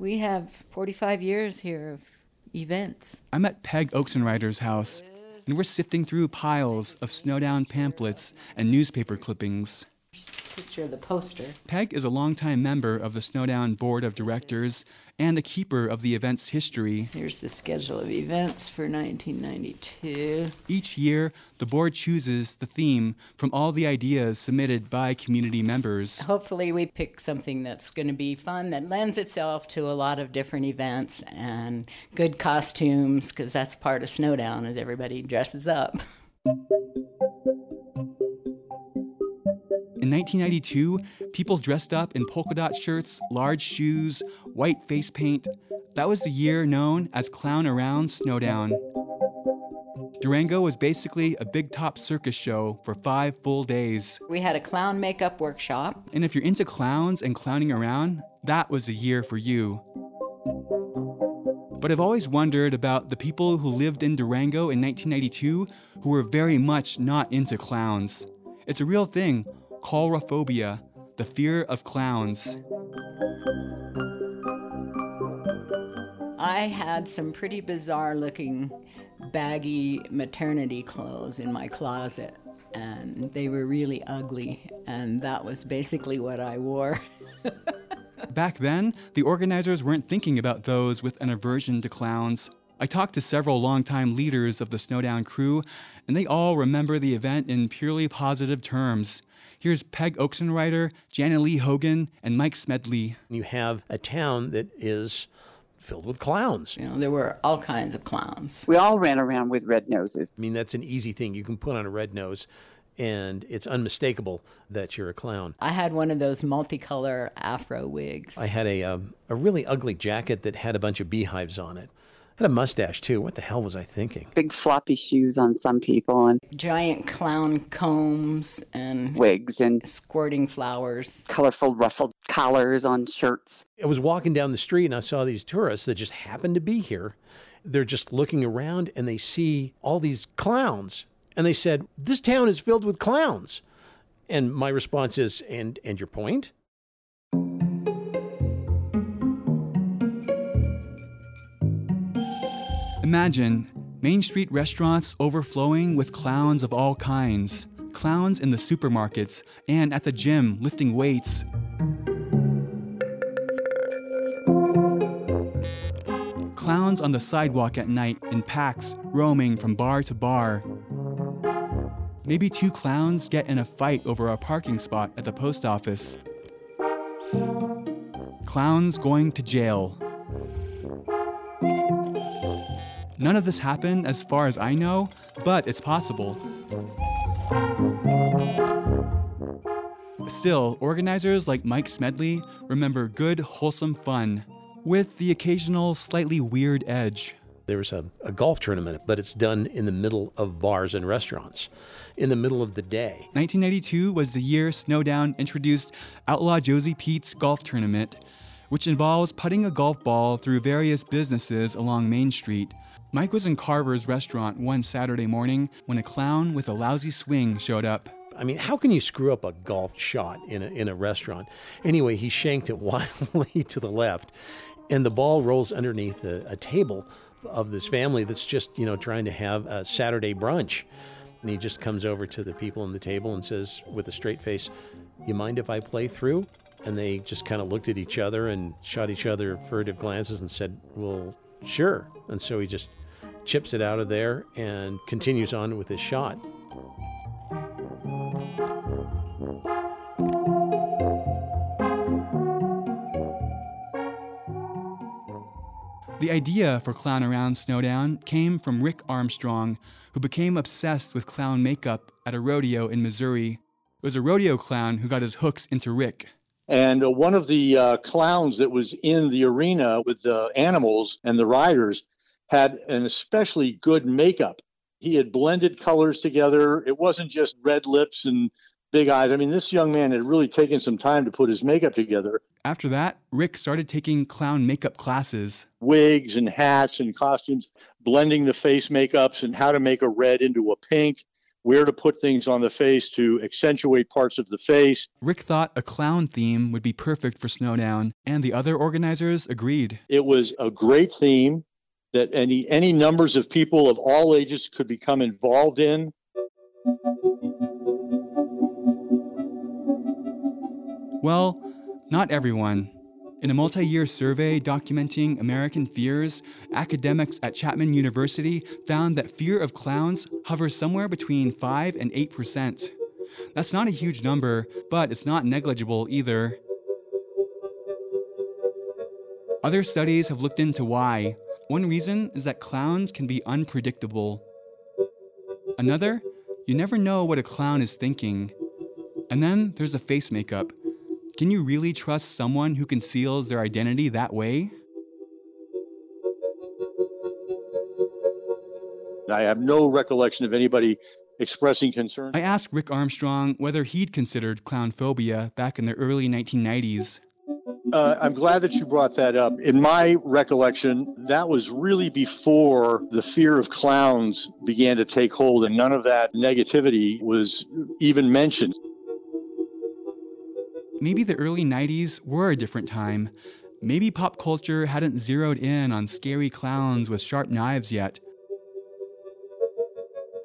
We have 45 years here of events. I'm at Peg Oaksenrider's house, and we're sifting through piles of Snowdown pamphlets and newspaper clippings. Picture of the poster. Peg is a longtime member of the Snowdown Board of Directors and the keeper of the event's history. Here's the schedule of events for 1992. Each year, the board chooses the theme from all the ideas submitted by community members. Hopefully, we pick something that's going to be fun that lends itself to a lot of different events and good costumes, because that's part of Snowdown, as everybody dresses up. In 1992, people dressed up in polka dot shirts, large shoes, white face paint. That was the year known as Clown Around Snowdown. Durango was basically a big top circus show for five full days. We had a clown makeup workshop. And if you're into clowns and clowning around, that was the year for you. But I've always wondered about the people who lived in Durango in 1992 who were very much not into clowns. It's a real thing, coulrophobia, the fear of clowns. I had some pretty bizarre looking baggy maternity clothes in my closet, and they were really ugly, and that was basically what I wore. Back then, the organizers weren't thinking about those with an aversion to clowns. I talked to several longtime leaders of the Snowdown crew, and they all remember the event in purely positive terms. Here's Peg Oaksenrider, Janet Lee Hogan, and Mike Smedley. You have a town that is filled with clowns. You know, there were all kinds of clowns. We all ran around with red noses. I mean, that's an easy thing. You can put on a red nose and it's unmistakable that you're a clown. I had one of those multicolor afro wigs. I had a um, a really ugly jacket that had a bunch of beehives on it. I had a mustache too. What the hell was I thinking? Big floppy shoes on some people and giant clown combs and wigs and squirting flowers. Colorful ruffled collars on shirts. I was walking down the street and I saw these tourists that just happened to be here. They're just looking around and they see all these clowns and they said, "This town is filled with clowns." And my response is, "And and your point?" Imagine Main Street restaurants overflowing with clowns of all kinds. Clowns in the supermarkets and at the gym lifting weights. Clowns on the sidewalk at night in packs, roaming from bar to bar. Maybe two clowns get in a fight over a parking spot at the post office. Clowns going to jail. None of this happened as far as I know, but it's possible. Still, organizers like Mike Smedley remember good, wholesome fun, with the occasional slightly weird edge. There was a, a, golf tournament, but it's done in the middle of bars and restaurants, in the middle of the day. 1992 was the year Snowdown introduced Outlaw Josie Pete's golf tournament, which involves putting a golf ball through various businesses along Main Street. Mike was in Carver's restaurant one Saturday morning when a clown with a lousy swing showed up. I mean, how can you screw up a golf shot in a, in a restaurant? Anyway, he shanked it wildly to the left, and the ball rolls underneath a, a table of this family that's just, you know, trying to have a Saturday brunch. And he just comes over to the people on the table and says, with a straight face, You mind if I play through? And they just kind of looked at each other and shot each other furtive glances and said, Well, sure. And so he just chips it out of there and continues on with his shot. The idea for Clown Around Snowdown came from Rick Armstrong, who became obsessed with clown makeup at a rodeo in Missouri. It was a rodeo clown who got his hooks into Rick. And uh, one of the uh, clowns that was in the arena with the animals and the riders had an especially good makeup. He had blended colors together. It wasn't just red lips and big eyes. I mean, this young man had really taken some time to put his makeup together. After that, Rick started taking clown makeup classes. Wigs and hats and costumes, blending the face makeups and how to make a red into a pink, where to put things on the face to accentuate parts of the face. Rick thought a clown theme would be perfect for Snowdown, and the other organizers agreed. It was a great theme that any any numbers of people of all ages could become involved in. Well, not everyone. In a multi year survey documenting American fears, academics at Chapman University found that fear of clowns hovers somewhere between 5 and 8%. That's not a huge number, but it's not negligible either. Other studies have looked into why. One reason is that clowns can be unpredictable. Another, you never know what a clown is thinking. And then there's the face makeup. Can you really trust someone who conceals their identity that way? I have no recollection of anybody expressing concern. I asked Rick Armstrong whether he'd considered clown phobia back in the early 1990s. Uh, I'm glad that you brought that up. In my recollection, that was really before the fear of clowns began to take hold, and none of that negativity was even mentioned. Maybe the early 90s were a different time. Maybe pop culture hadn't zeroed in on scary clowns with sharp knives yet.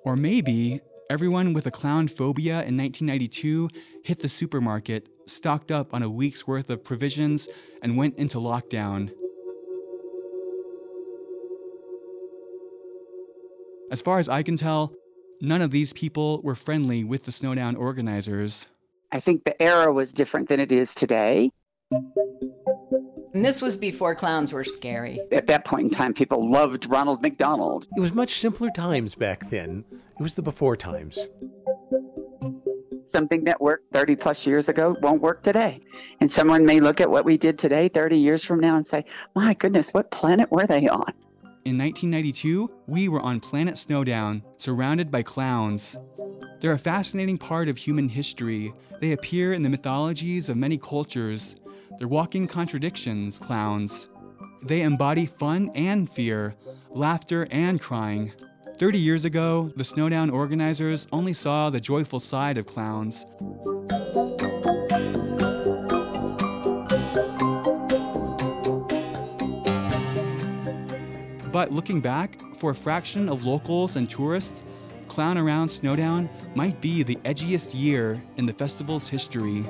Or maybe everyone with a clown phobia in 1992 hit the supermarket, stocked up on a week's worth of provisions, and went into lockdown. As far as I can tell, none of these people were friendly with the Snowdown organizers. I think the era was different than it is today. And this was before clowns were scary. At that point in time, people loved Ronald McDonald. It was much simpler times back then. It was the before times. Something that worked 30 plus years ago won't work today. And someone may look at what we did today 30 years from now and say, my goodness, what planet were they on? In 1992, we were on planet Snowdown, surrounded by clowns. They're a fascinating part of human history. They appear in the mythologies of many cultures. They're walking contradictions, clowns. They embody fun and fear, laughter and crying. 30 years ago, the Snowdown organizers only saw the joyful side of clowns. But looking back, for a fraction of locals and tourists, Clown Around Snowdown might be the edgiest year in the festival's history.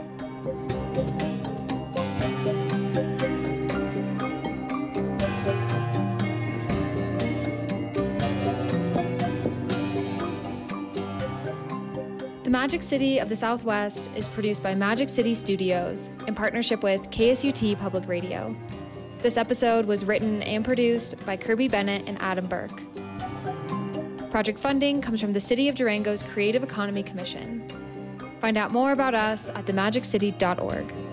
The Magic City of the Southwest is produced by Magic City Studios in partnership with KSUT Public Radio. This episode was written and produced by Kirbie Bennett and Adam Burke. Project funding comes from the City of Durango's Creative Economy Commission. Find out more about us at themagiccity.org.